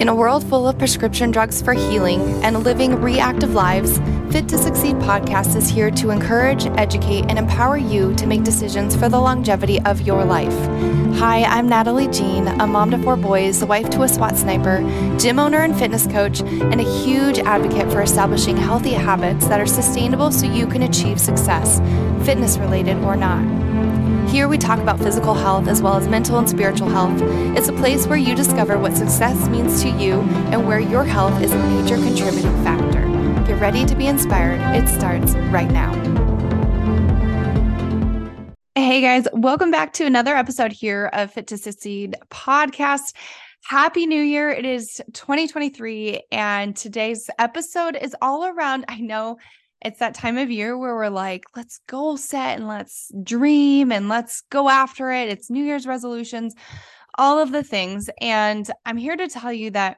In a world full of prescription drugs for healing and living reactive lives, Fit to Succeed podcast is here to encourage, educate, and empower you to make decisions for the longevity of your life. Hi, I'm Natalie Jean, a mom to four boys, wife to a SWAT sniper, gym owner and fitness coach, and a huge advocate for establishing healthy habits that are sustainable so you can achieve success, fitness related or not. Here we talk about physical health as well as mental and spiritual health. It's a place where you discover what success means to you and where your health is a major contributing factor. Get ready to be inspired. It starts right now. Hey guys, welcome back to another episode here of Fit to Succeed podcast. Happy New Year. It is 2023, and today's episode is all around. I know it's that time of year where we're like, let's goal set and let's dream and let's go after it. It's New Year's resolutions, all of the things. And I'm here to tell you that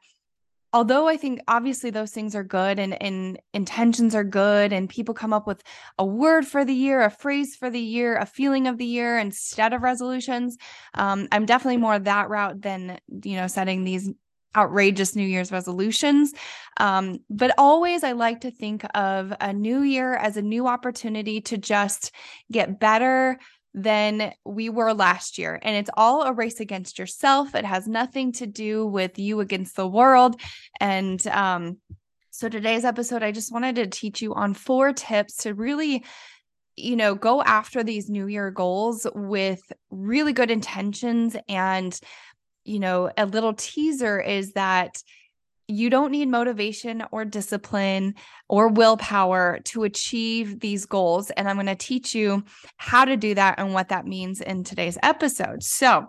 although I think obviously those things are good and, and intentions are good, and people come up with a word for the year, a phrase for the year, a feeling of the year instead of resolutions, um, I'm definitely more that route than, you know, setting these outrageous New Year's resolutions. Um, but always, I like to think of a new year as a new opportunity to just get better than we were last year. And it's all a race against yourself. It has nothing to do with you against the world. And, um, so today's episode, I just wanted to teach you on four tips to really you know, go after these new year goals with really good intentions and you know, a little teaser is that you don't need motivation or discipline or willpower to achieve these goals. And I'm going to teach you how to do that and what that means in today's episode. So,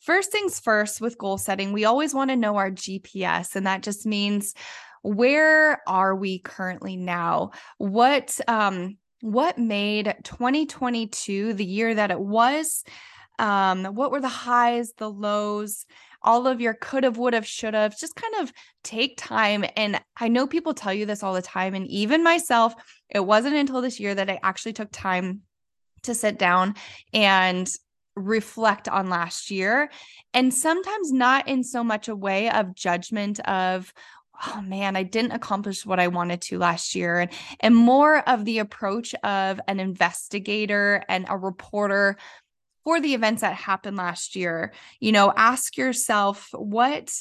first things first with goal setting, we always want to know our GPS. And that just means where are we currently now? What, um, what made 2022 the year that it was um, what were the highs, the lows, all of your could have, would have, should have. Just kind of take time. And I know people tell you this all the time. And even myself, it wasn't until this year that I actually took time to sit down and reflect on last year. And sometimes not in so much a way of judgment of, oh man, I didn't accomplish what I wanted to last year. And, and more of the approach of an investigator and a reporter for the events that happened last year, you know, ask yourself what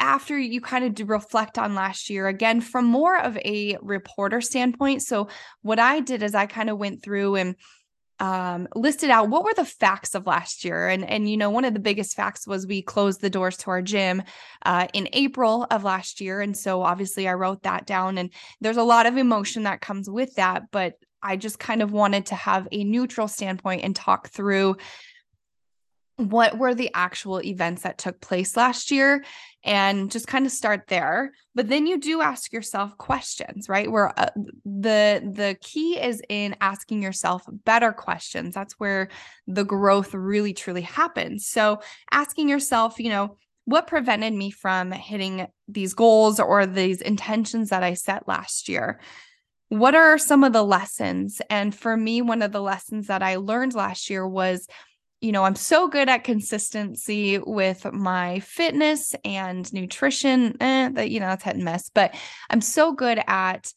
after you kind of reflect on last year again from more of a reporter standpoint. So what I did is I kind of went through and um, listed out what were the facts of last year and and you know one of the biggest facts was we closed the doors to our gym uh, in april of last year and so obviously i wrote that down and there's a lot of emotion that comes with that but I just kind of wanted to have a neutral standpoint and talk through what were the actual events that took place last year and just kind of start there. But then you do ask yourself questions right? Where uh, the the key is in asking yourself better questions. That's where the growth really truly happens. So asking yourself you know what prevented me from hitting these goals or these intentions that I set last year what are some of the lessons? And for me, one of the lessons that I learned last year was you know, I'm so good at consistency with my fitness and nutrition. Eh, that you know, that's hit and miss, but I'm so good at,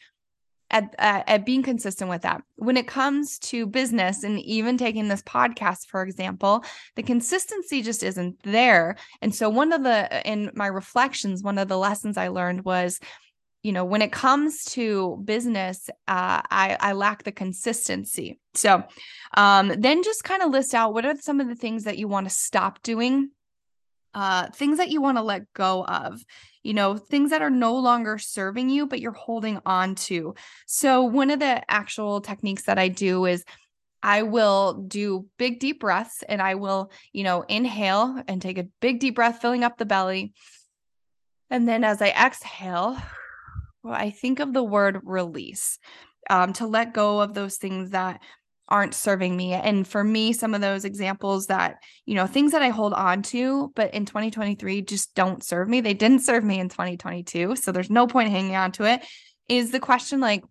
at at at being consistent with that. When it comes to business and even taking this podcast, for example, the consistency just isn't there. And so, one of the in my reflections, one of the lessons I learned was you know when it comes to business uh, I, I lack the consistency so um, then just kind of list out what are some of the things that you want to stop doing uh, things that you want to let go of you know things that are no longer serving you but you're holding on to so one of the actual techniques that i do is I will do big deep breaths and I will, you know, inhale and take a big deep breath, filling up the belly. And then as I exhale, I think of the word release um, to let go of those things that aren't serving me. And for me, some of those examples that, you know, things that I hold on to, but in 2023 just don't serve me. They didn't serve me in 2022. So there's no point hanging on to it. Is the question like,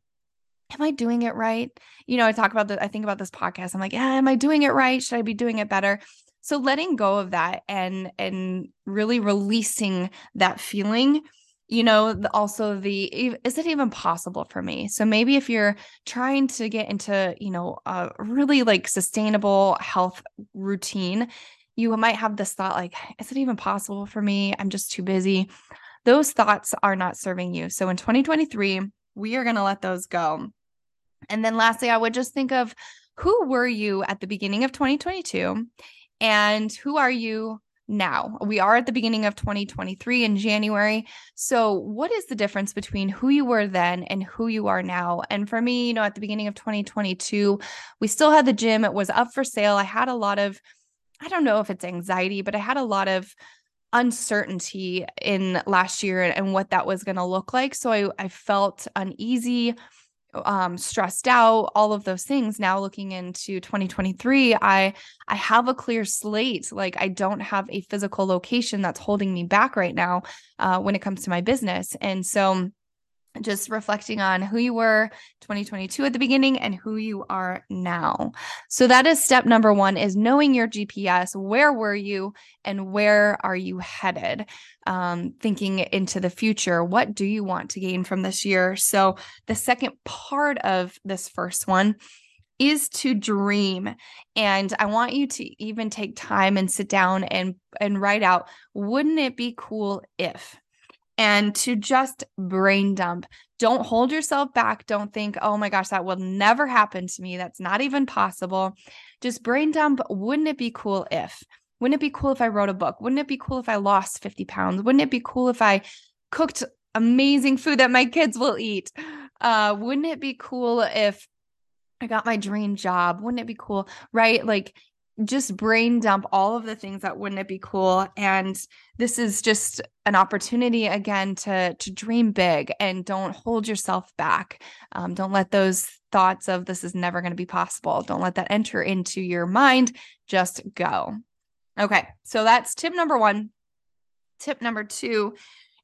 am I doing it right? You know, I talk about the, I think about this podcast. I'm like, yeah, am I doing it right? Should I be doing it better? So letting go of that and and really releasing that feeling you know also the is it even possible for me? So maybe if you're trying to get into you know a really like sustainable health routine you might have this thought like is it even possible for me? I'm just too busy. Those thoughts are not serving you. So in 2023 we are going to let those go. And then lastly i would just think of who were you at the beginning of 2022 and who are you now? We are at the beginning of 2023 in January. So, what is the difference between who you were then and who you are now? And for me, you know, at the beginning of 2022, we still had the gym, it was up for sale. I had a lot of, I don't know if it's anxiety, but I had a lot of uncertainty in last year and what that was going to look like. So I, I felt uneasy um stressed out all of those things. Now looking into 2023 i i have a clear slate. Like i don't have a physical location that's holding me back right now uh, when it comes to my business. And so just reflecting on who you were 2022 at the beginning and who you are now. So that is step number 1 is knowing your GPS, where were you and where are you headed? Um, thinking into the future, what do you want to gain from this year? So the second part of this first one is to dream and i want you to even take time and sit down and and write out wouldn't it be cool if and to just brain dump. Don't hold yourself back. Don't think, oh my gosh, that will never happen to me. That's not even possible. Just brain dump. Wouldn't it be cool if? Wouldn't it be cool if I wrote a book? Wouldn't it be cool if I lost 50 pounds? Wouldn't it be cool if I cooked amazing food that my kids will eat? Uh, wouldn't it be cool if I got my dream job? Wouldn't it be cool? Right? Like just brain dump all of the things that wouldn't it be cool and this is just an opportunity again to to dream big and don't hold yourself back um, don't let those thoughts of this is never going to be possible don't let that enter into your mind just go okay so that's tip number one tip number two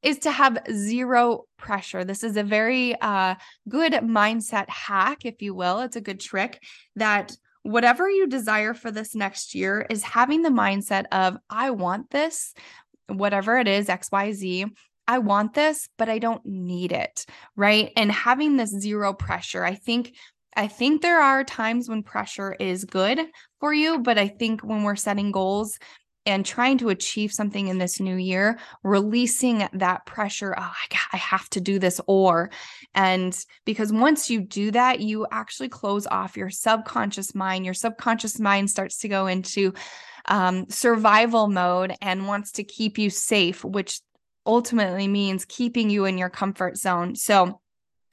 is to have zero pressure. This is a very uh, good mindset hack, if you will. It's a good trick that whatever you desire for this next year is having the mindset of, I want this, whatever it is, XYZ. I want this, but I don't need it. Right. And having this zero pressure, I think. I think there are times when pressure is good for you, but I think when we're setting goals, and trying to achieve something in this new year, releasing that pressure, oh, I, I have to do this, or, and because once you do that, you actually close off your subconscious mind. Your subconscious mind starts to go into um, survival mode and wants to keep you safe, which ultimately means keeping you in your comfort zone. So,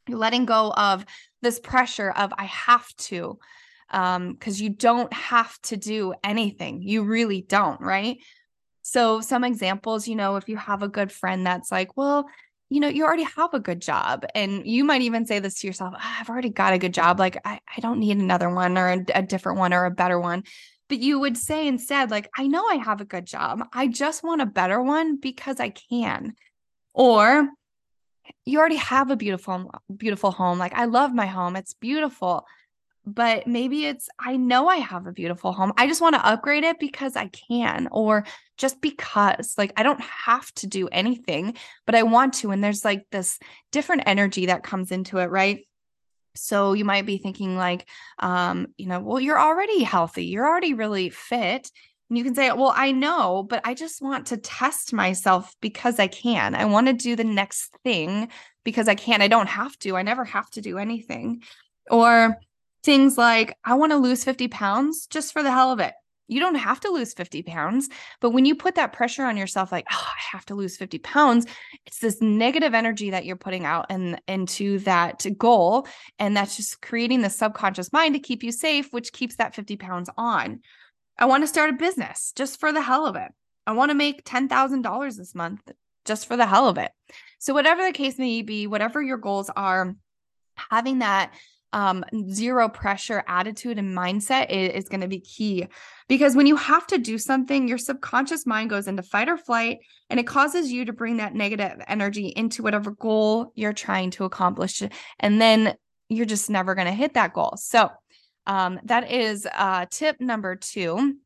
letting go of this pressure of, I have to um because you don't have to do anything you really don't right? So some examples you know if you have a good friend that's like well you know you already have a good job and you might even say this to yourself oh, i've already got a good job like i, I don't need another one or a, a different one or a better one but you would say instead like i know i have a good job i just want a better one because i can or you already have a beautiful beautiful home like i love my home it's beautiful but maybe it's I know I have a beautiful home. I just want to upgrade it because I can or just because like I don't have to do anything, but I want to and there's like this different energy that comes into it, right? So you might be thinking like um you know, well you're already healthy. You're already really fit. And you can say, well, I know, but I just want to test myself because I can. I want to do the next thing because I can. I don't have to. I never have to do anything. Or things like, I want to lose 50 pounds just for the hell of it. You don't have to lose 50 pounds. But when you put that pressure on yourself, like, oh, I have to lose 50 pounds, it's this negative energy that you're putting out and into that goal. And that's just creating the subconscious mind to keep you safe, which keeps that 50 pounds on. I want to start a business just for the hell of it. I want to make $10,000 this month just for the hell of it. So, whatever the case may be, whatever your goals are, having that um, zero pressure attitude and mindset is, is going to be key because when you have to do something, your subconscious mind goes into fight or flight and it causes you to bring that negative energy into whatever goal you're trying to accomplish. And then you're just never going to hit that goal. So, um, that is uh, tip number two.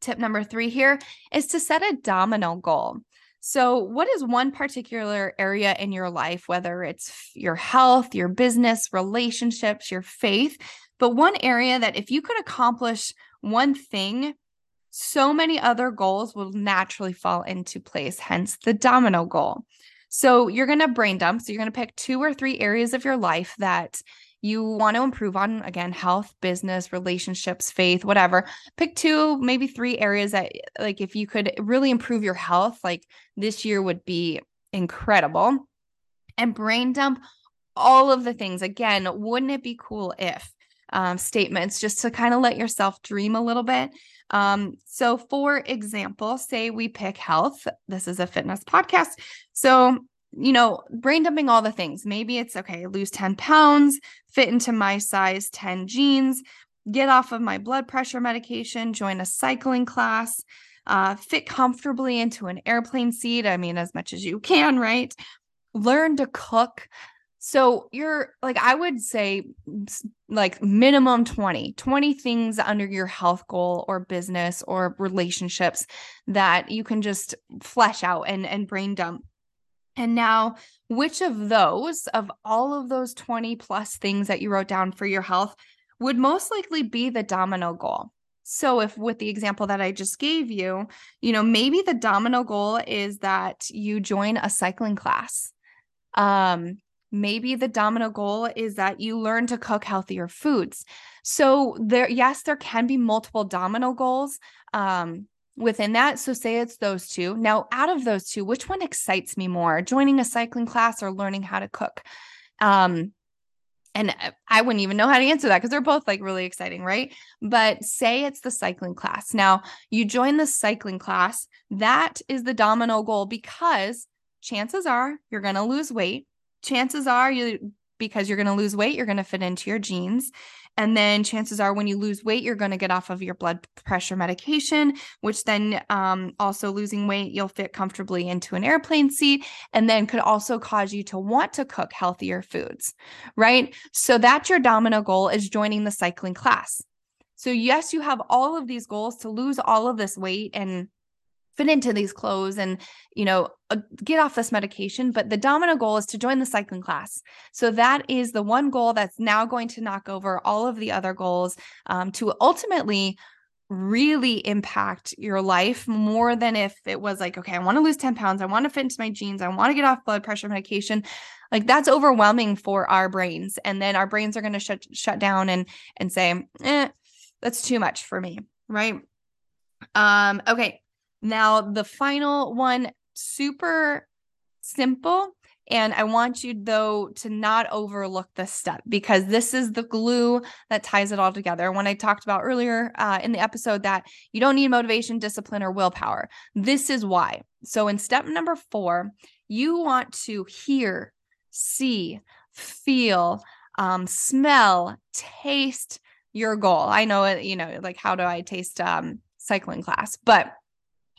tip number three here is to set a domino goal. So, what is one particular area in your life, whether it's your health, your business, relationships, your faith, but one area that if you could accomplish one thing, so many other goals will naturally fall into place, hence the domino goal. So, you're going to brain dump. So, you're going to pick two or three areas of your life that you want to improve on again health business relationships faith whatever. Pick two maybe three areas that like if you could really improve your health like this year would be incredible. And brain dump all of the things. Again wouldn't it be cool if um, statements just to kind of let yourself dream a little bit. Um, so for example say we pick health. This is a fitness podcast. So you know, brain dumping all the things. Maybe it's okay, lose 10 pounds, fit into my size 10 jeans, get off of my blood pressure medication, join a cycling class, uh, fit comfortably into an airplane seat. I mean, as much as you can, right? Learn to cook. So you're like, I would say like minimum 20, 20 things under your health goal or business or relationships that you can just flesh out and, and brain dump and now, which of those, of all of those 20 plus things that you wrote down for your health, would most likely be the domino goal? So, if with the example that I just gave you, you know, maybe the domino goal is that you join a cycling class. Um, maybe the domino goal is that you learn to cook healthier foods. So, there, yes, there can be multiple domino goals. Um, within that. So, say it's those two. Now, out of those two, which one excites me more, joining a cycling class or learning how to cook? Um, and I wouldn't even know how to answer that because they're both like really exciting, right? But say it's the cycling class. Now, you join the cycling class, that is the domino goal because chances are you're going to lose weight. Chances are you because you're going to lose weight, you're going to fit into your jeans. And then chances are when you lose weight, you're going to get off of your blood pressure medication, which then um, also losing weight, you'll fit comfortably into an airplane seat and then could also cause you to want to cook healthier foods, right? So that's your domino goal is joining the cycling class. So, yes, you have all of these goals to lose all of this weight and fit into these clothes and you know uh, get off this medication but the domino goal is to join the cycling class. So that is the one goal that's now going to knock over all of the other goals um, to ultimately really impact your life more than if it was like okay i want to lose 10 pounds i want to fit into my jeans i want to get off blood pressure medication. Like that's overwhelming for our brains and then our brains are going to shut shut down and and say eh, that's too much for me right? Um okay now, the final one, super simple. And I want you, though, to not overlook this step because this is the glue that ties it all together. When I talked about earlier uh, in the episode that you don't need motivation, discipline, or willpower, this is why. So, in step number four, you want to hear, see, feel, um, smell, taste your goal. I know, it, you know, like how do I taste um, cycling class? But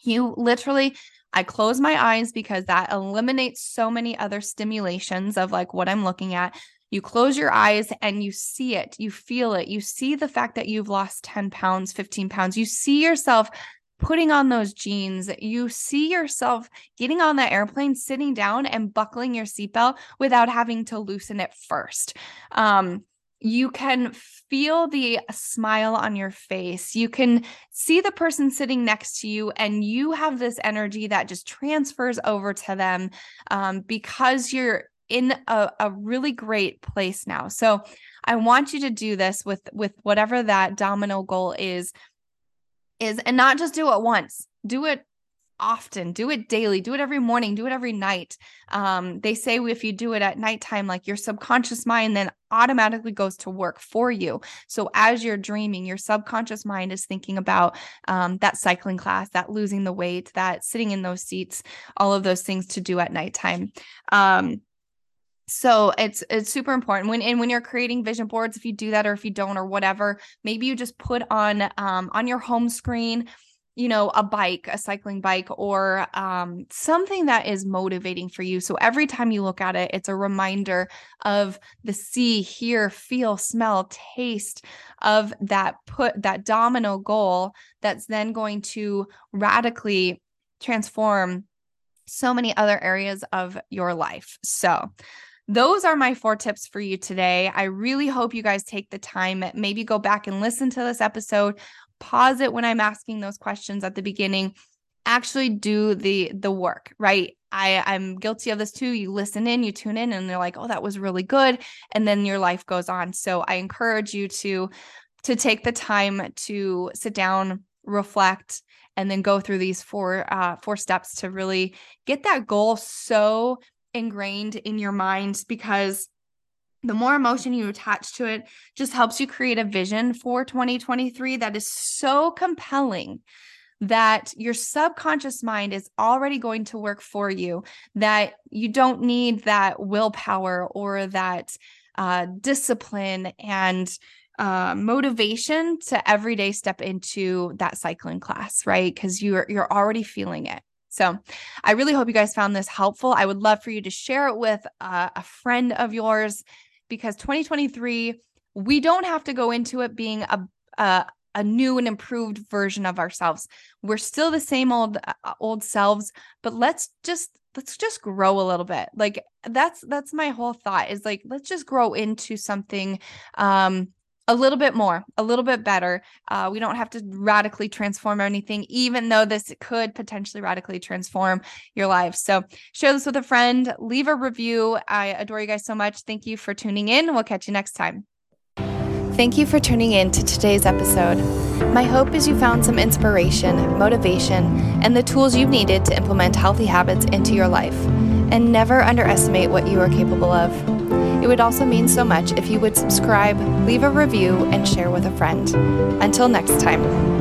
you literally, I close my eyes because that eliminates so many other stimulations of like what I'm looking at. You close your eyes and you see it, you feel it, you see the fact that you've lost 10 pounds, 15 pounds, you see yourself putting on those jeans, you see yourself getting on that airplane, sitting down and buckling your seatbelt without having to loosen it first. Um, you can feel the smile on your face. You can see the person sitting next to you, and you have this energy that just transfers over to them um, because you're in a, a really great place now. So I want you to do this with with whatever that domino goal is is and not just do it once. Do it often. Do it daily. Do it every morning. Do it every night. Um, they say if you do it at nighttime like your subconscious mind then automatically goes to work for you. So as you're dreaming your subconscious mind is thinking about um, that cycling class that losing the weight that sitting in those seats all of those things to do at nighttime. Um, so it's it's super important. When and when you're creating vision boards if you do that or if you don't or whatever maybe you just put on um, on your home screen you know, a bike, a cycling bike, or um, something that is motivating for you. So every time you look at it, it's a reminder of the see, hear, feel, smell, taste of that put that domino goal that's then going to radically transform so many other areas of your life. So, those are my four tips for you today. I really hope you guys take the time, maybe go back and listen to this episode, pause it when I'm asking those questions at the beginning, actually do the the work, right? I I'm guilty of this too. You listen in, you tune in and they're like, "Oh, that was really good." And then your life goes on. So I encourage you to to take the time to sit down, reflect, and then go through these four uh four steps to really get that goal so ingrained in your mind because the more emotion you attach to it just helps you create a vision for 2023 that is so compelling that your subconscious mind is already going to work for you that you don't need that willpower or that uh, discipline and uh, motivation to every day step into that cycling class right? Because you're you're already feeling it. So I really hope you guys found this helpful. I would love for you to share it with uh, a friend of yours because 2023, we don't have to go into it being a, a a new and improved version of ourselves. We're still the same old uh, old selves, but let's just let's just grow a little bit. Like that's that's my whole thought is like let's just grow into something um a little bit more, a little bit better. Uh, we don't have to radically transform anything, even though this could potentially radically transform your life. So, share this with a friend, leave a review. I adore you guys so much. Thank you for tuning in. We'll catch you next time. Thank you for tuning in to today's episode. My hope is you found some inspiration, motivation, and the tools you needed to implement healthy habits into your life. And never underestimate what you are capable of. It would also mean so much if you would subscribe, leave a review, and share with a friend. Until next time.